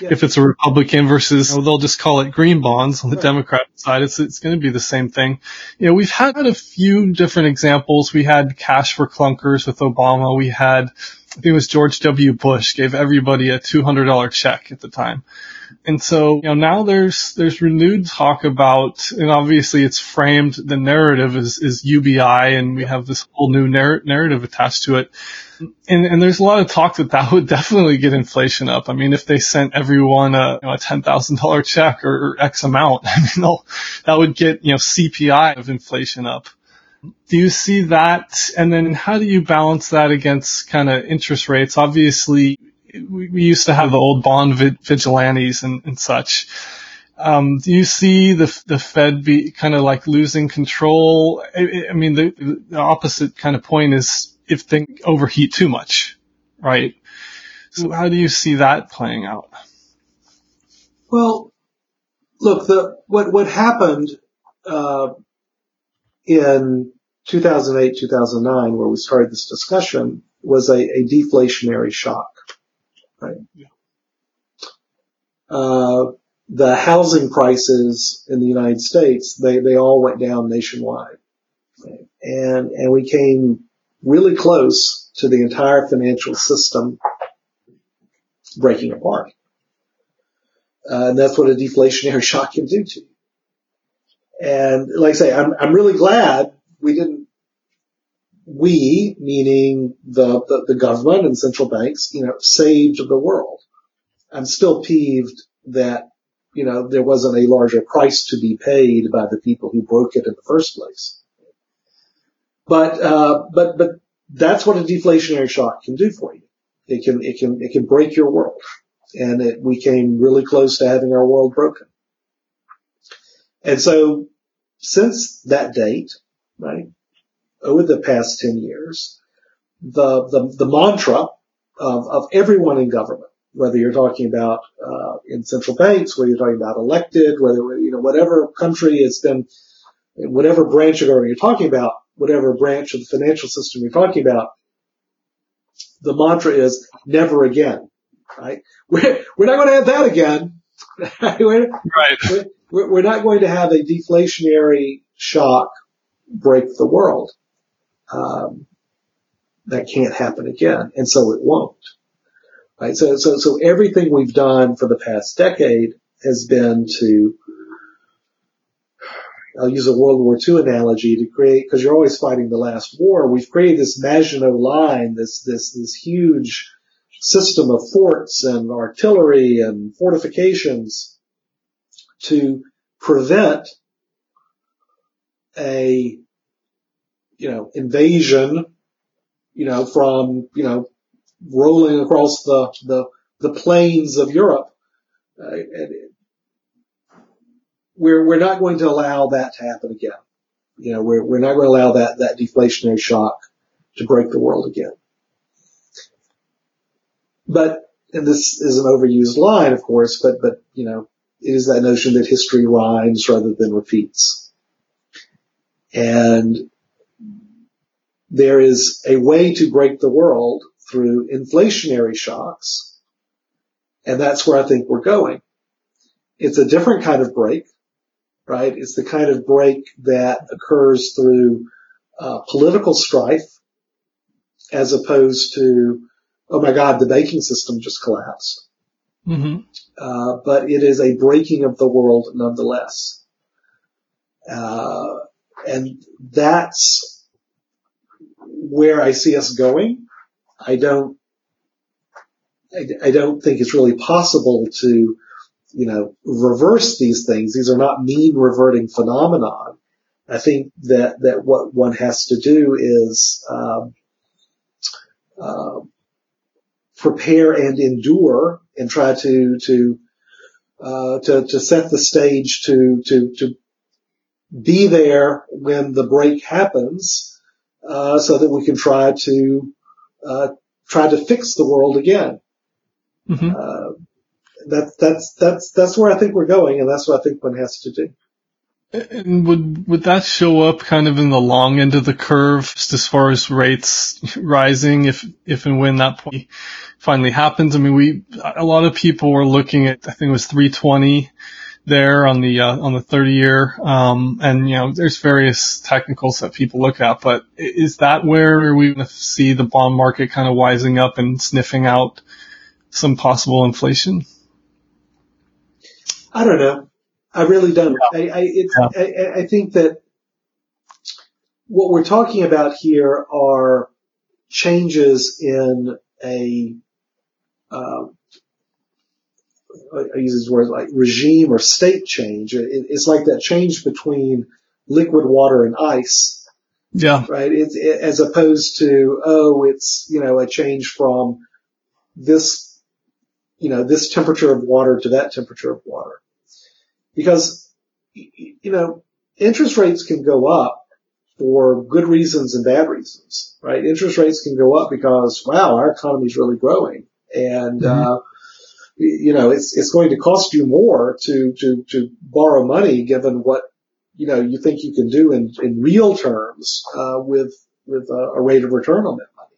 S1: Yeah. If it's a Republican versus, you know, they'll just call it green bonds on the right. Democrat side. It's it's going to be the same thing. You know, we've had a few different examples. We had cash for clunkers with Obama. We had I think it was George W. Bush gave everybody a $200 check at the time. And so, you know, now there's, there's renewed talk about, and obviously it's framed, the narrative is, is UBI and we have this whole new narr- narrative attached to it. And, and there's a lot of talk that that would [LAUGHS] definitely get inflation up. I mean, if they sent everyone a, you know, a $10,000 check or, or X amount, [LAUGHS] I mean, that would get, you know, CPI of inflation up do you see that? And then how do you balance that against kind of interest rates? Obviously, we, we used to have the old bond vigilantes and, and such. Um, do you see the the Fed be kind of like losing control? I, I mean, the, the opposite kind of point is if things overheat too much, right? So how do you see that playing out?
S2: Well, look, the what what happened uh, in 2008, 2009, where we started this discussion, was a, a deflationary shock. Right? Yeah. Uh, the housing prices in the United States, they, they all went down nationwide. Right? And, and we came really close to the entire financial system breaking apart. Uh, and that's what a deflationary [LAUGHS] shock can do to you. And like I say, I'm, I'm really glad we didn't, we, meaning the, the, the government and central banks, you know, saved the world. I'm still peeved that, you know, there wasn't a larger price to be paid by the people who broke it in the first place. But, uh, but, but that's what a deflationary shock can do for you. It can, it can, it can break your world. And it, we came really close to having our world broken. And so since that date, right, over the past 10 years, the, the, the mantra of, of everyone in government, whether you're talking about, uh, in central banks, whether you're talking about elected, whether, you know, whatever country it's been, whatever branch of government you're talking about, whatever branch of the financial system you're talking about, the mantra is never again, right? We're, we're not going to have that again. [LAUGHS]
S1: right
S2: we're not going to have a deflationary shock break the world. Um, that can't happen again, and so it won't. Right? So, so, so everything we've done for the past decade has been to, I'll use a World War II analogy to create, because you're always fighting the last war. We've created this Maginot Line, this this this huge system of forts and artillery and fortifications to prevent a, you know, invasion, you know, from, you know, rolling across the, the, the plains of Europe. Uh, we're, we're not going to allow that to happen again. You know, we're, we're not going to allow that, that deflationary shock to break the world again. But, and this is an overused line, of course, but, but, you know, it is that notion that history rhymes rather than repeats. And there is a way to break the world through inflationary shocks. And that's where I think we're going. It's a different kind of break, right? It's the kind of break that occurs through uh, political strife as opposed to, oh my God, the banking system just collapsed. Mm-hmm. Uh, but it is a breaking of the world nonetheless. Uh, and that's where I see us going. I don't, I, I don't think it's really possible to, you know, reverse these things. These are not mean reverting phenomenon. I think that, that what one has to do is, um, uh, prepare and endure and try to to uh, to to set the stage to to to be there when the break happens, uh, so that we can try to uh, try to fix the world again. Mm-hmm. Uh, that that's that's that's where I think we're going, and that's what I think one has to do.
S1: And would would that show up kind of in the long end of the curve, just as far as rates rising, if if and when that point finally happens? I mean, we a lot of people were looking at I think it was 320 there on the uh, on the 30 year, um, and you know there's various technicals that people look at, but is that where we going to see the bond market kind of wising up and sniffing out some possible inflation?
S2: I don't know. I really don't. Yeah. I, I, yeah. I, I think that what we're talking about here are changes in a, uh, I use these words like regime or state change. It, it's like that change between liquid water and ice.
S1: Yeah.
S2: Right. It's it, as opposed to, oh, it's, you know, a change from this, you know, this temperature of water to that temperature of water because, you know, interest rates can go up for good reasons and bad reasons, right? Interest rates can go up because, wow, our economy is really growing and, mm-hmm. uh, you know, it's, it's going to cost you more to, to, to borrow money given what, you know, you think you can do in, in real terms, uh, with, with a, a rate of return on that money.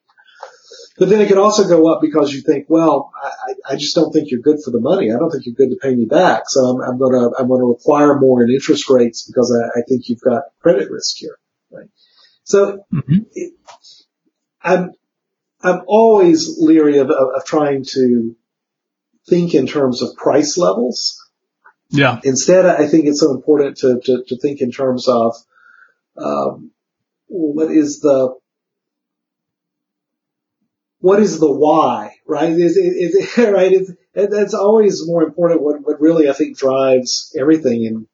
S2: But then it can also go up because you think, well, I, I just don't think you're good for the money. I don't think you're good to pay me back. So I'm, I'm going to, I'm going to require more in interest rates because I, I think you've got credit risk here. Right. So mm-hmm. it, I'm, I'm always leery of, of, of trying to think in terms of price levels.
S1: Yeah.
S2: Instead, I think it's so important to, to, to think in terms of, um, what is the, what is the why, right? Is [LAUGHS] it, right? It's, that's always more important. What, what really I think drives everything in,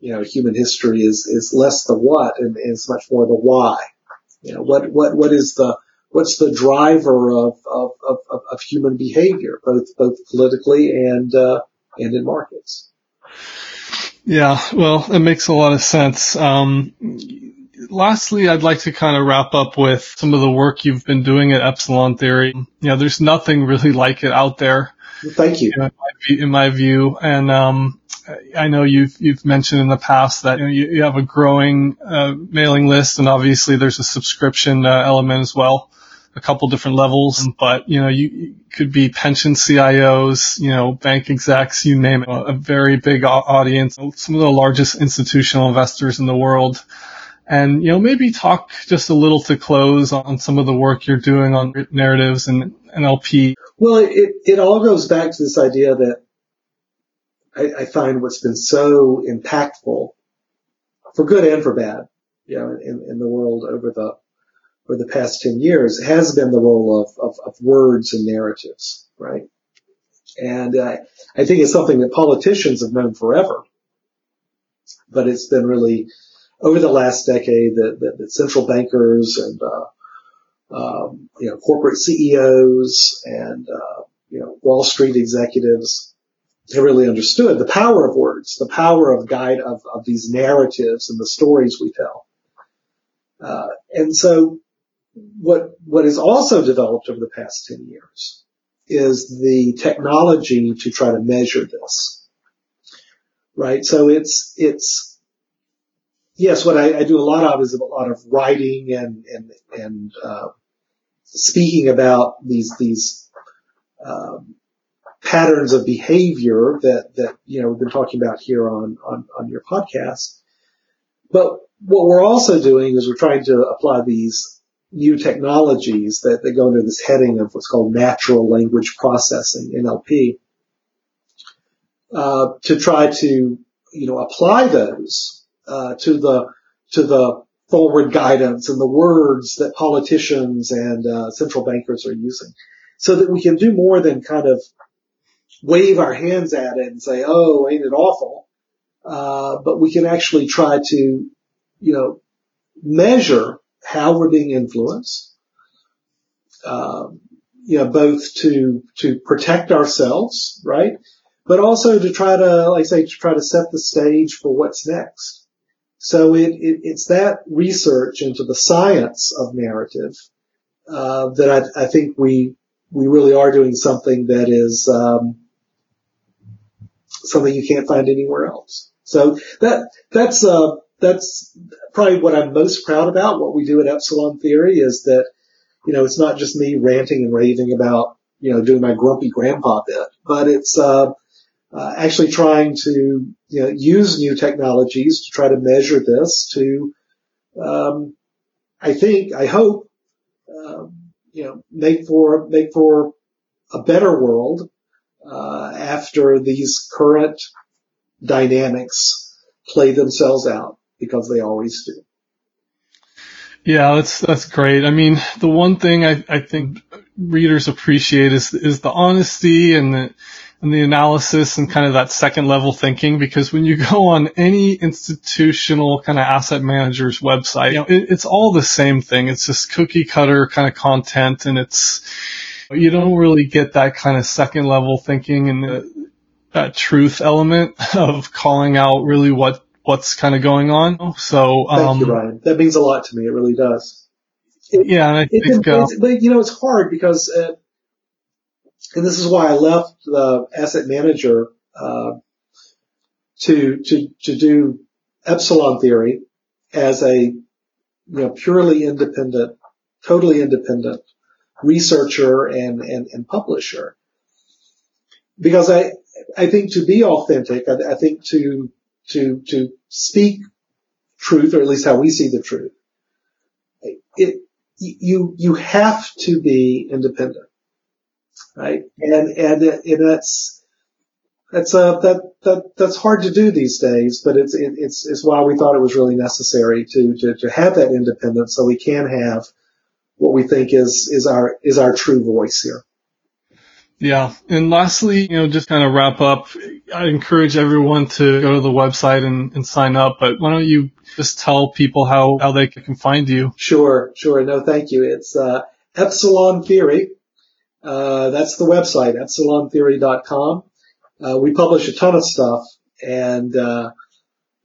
S2: you know, human history is, is less the what and, it's much more the why. You know, what, what, what is the, what's the driver of, of, of, of human behavior, both, both politically and, uh, and in markets?
S1: Yeah, well, it makes a lot of sense. Um, lastly, I'd like to kind of wrap up with some of the work you've been doing at Epsilon Theory. You know, there's nothing really like it out there.
S2: Thank you.
S1: In my, in my view, and um, I know you've you've mentioned in the past that you, know, you, you have a growing uh, mailing list, and obviously there's a subscription uh, element as well, a couple different levels. But you know, you, could be pension CIOs, you know, bank execs, you name it, a very big audience, some of the largest institutional investors in the world and, you know, maybe talk just a little to close on some of the work you're doing on narratives and NLP.
S2: Well, it, it all goes back to this idea that I, I find what's been so impactful for good and for bad, you know, in, in the world over the, over the past 10 years has been the role of, of, of words and narratives, right? And I think it's something that politicians have known forever, but it's been really over the last decade that, that, that central bankers and uh, um, you know corporate CEOs and uh, you know Wall Street executives have really understood the power of words, the power of guide of, of these narratives and the stories we tell. Uh, and so what what has also developed over the past 10 years is the technology to try to measure this. Right? So it's it's yes, what I, I, do a lot of is a lot of writing and and and uh, speaking about these these um, patterns of behavior that that you know we've been talking about here on on on your podcast. But what we're also doing is we're trying to apply these new technologies that, that go under this heading of what's called natural language processing (NLP) uh, to try to you know apply those uh, to the to the forward guidance and the words that politicians and uh, central bankers are using, so that we can do more than kind of wave our hands at it and say, "Oh, ain't it awful?" Uh, but we can actually try to, you know, measure how we're being influenced. Um, you know, both to to protect ourselves, right, but also to try to, like I say, to try to set the stage for what's next. So it, it, it's that research into the science of narrative uh, that I, I, think we we really are doing something that is um, something you can't find anywhere else. So that that's uh, that's probably what I'm most proud about. What we do at Epsilon Theory is that you know it's not just me ranting and raving about you know doing my grumpy grandpa bit, but it's uh, uh, actually trying to you know use new technologies to try to measure this to um, I think I hope uh, you know make for make for a better world uh, after these current dynamics play themselves out because they always do.
S1: Yeah, that's that's great. I mean, the one thing I, I think readers appreciate is is the honesty and the and the analysis and kind of that second level thinking because when you go on any institutional kind of asset manager's website, you know, it, it's all the same thing. It's just cookie cutter kind of content and it's you don't really get that kind of second level thinking and the, that truth element [LAUGHS] of calling out really what what's kind of going on. So,
S2: um, thank you, Ryan. That means a lot to me. It really does.
S1: It, yeah, and I think,
S2: uh, but you know, it's hard because, uh, and this is why I left the asset manager uh, to to to do epsilon theory as a you know purely independent, totally independent researcher and, and, and publisher. Because I, I think to be authentic, I, I think to, to, to speak truth, or at least how we see the truth, it, you, you have to be independent, right? And, and, and that's, that's, uh, that, that, that's hard to do these days, but it's, it, it's, it's why we thought it was really necessary to, to, to have that independence so we can have what we think is is our is our true voice here.
S1: Yeah. And lastly, you know, just kind of wrap up, I encourage everyone to go to the website and, and sign up, but why don't you just tell people how, how they can find you?
S2: Sure, sure. No, thank you. It's, uh, Epsilon Theory. Uh, that's the website, epsilontheory.com. Uh, we publish a ton of stuff and, uh,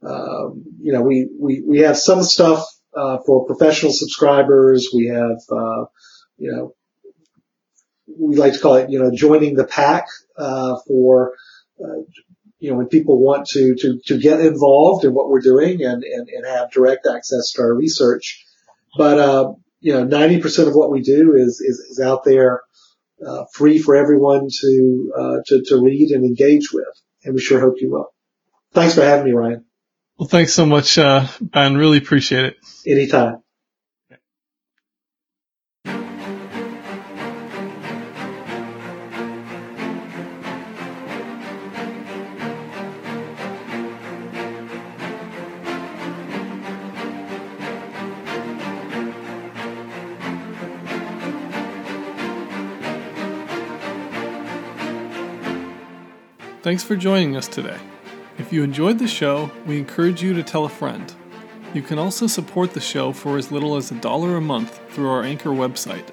S2: um, you know, we, we, we have some stuff uh, for professional subscribers. We have, uh, you know, we like to call it, you know, joining the pack, uh, for, uh, you know, when people want to, to, to get involved in what we're doing and, and, and have direct access to our research. But, uh, you know, 90% of what we do is, is, is out there, uh, free for everyone to, uh, to, to read and engage with. And we sure hope you will. Thanks for having me, Ryan.
S1: Well, thanks so much, uh, Ben. Really appreciate it.
S2: Anytime.
S1: Thanks for joining us today. If you enjoyed the show, we encourage you to tell a friend. You can also support the show for as little as a dollar a month through our Anchor website.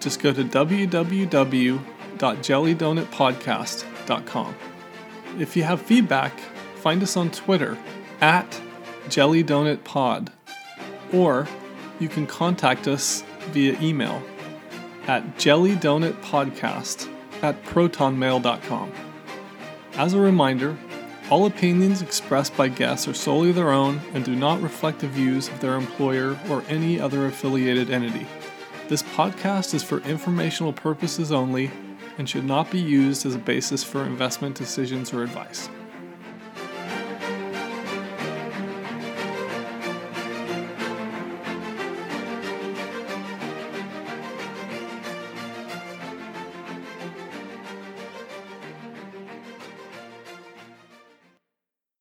S1: Just go to www.jellydonutpodcast.com. If you have feedback, find us on Twitter at jellydonutpod, or you can contact us via email at jellydonutpodcast at protonmail.com. As a reminder, all opinions expressed by guests are solely their own and do not reflect the views of their employer or any other affiliated entity. This podcast is for informational purposes only and should not be used as a basis for investment decisions or advice.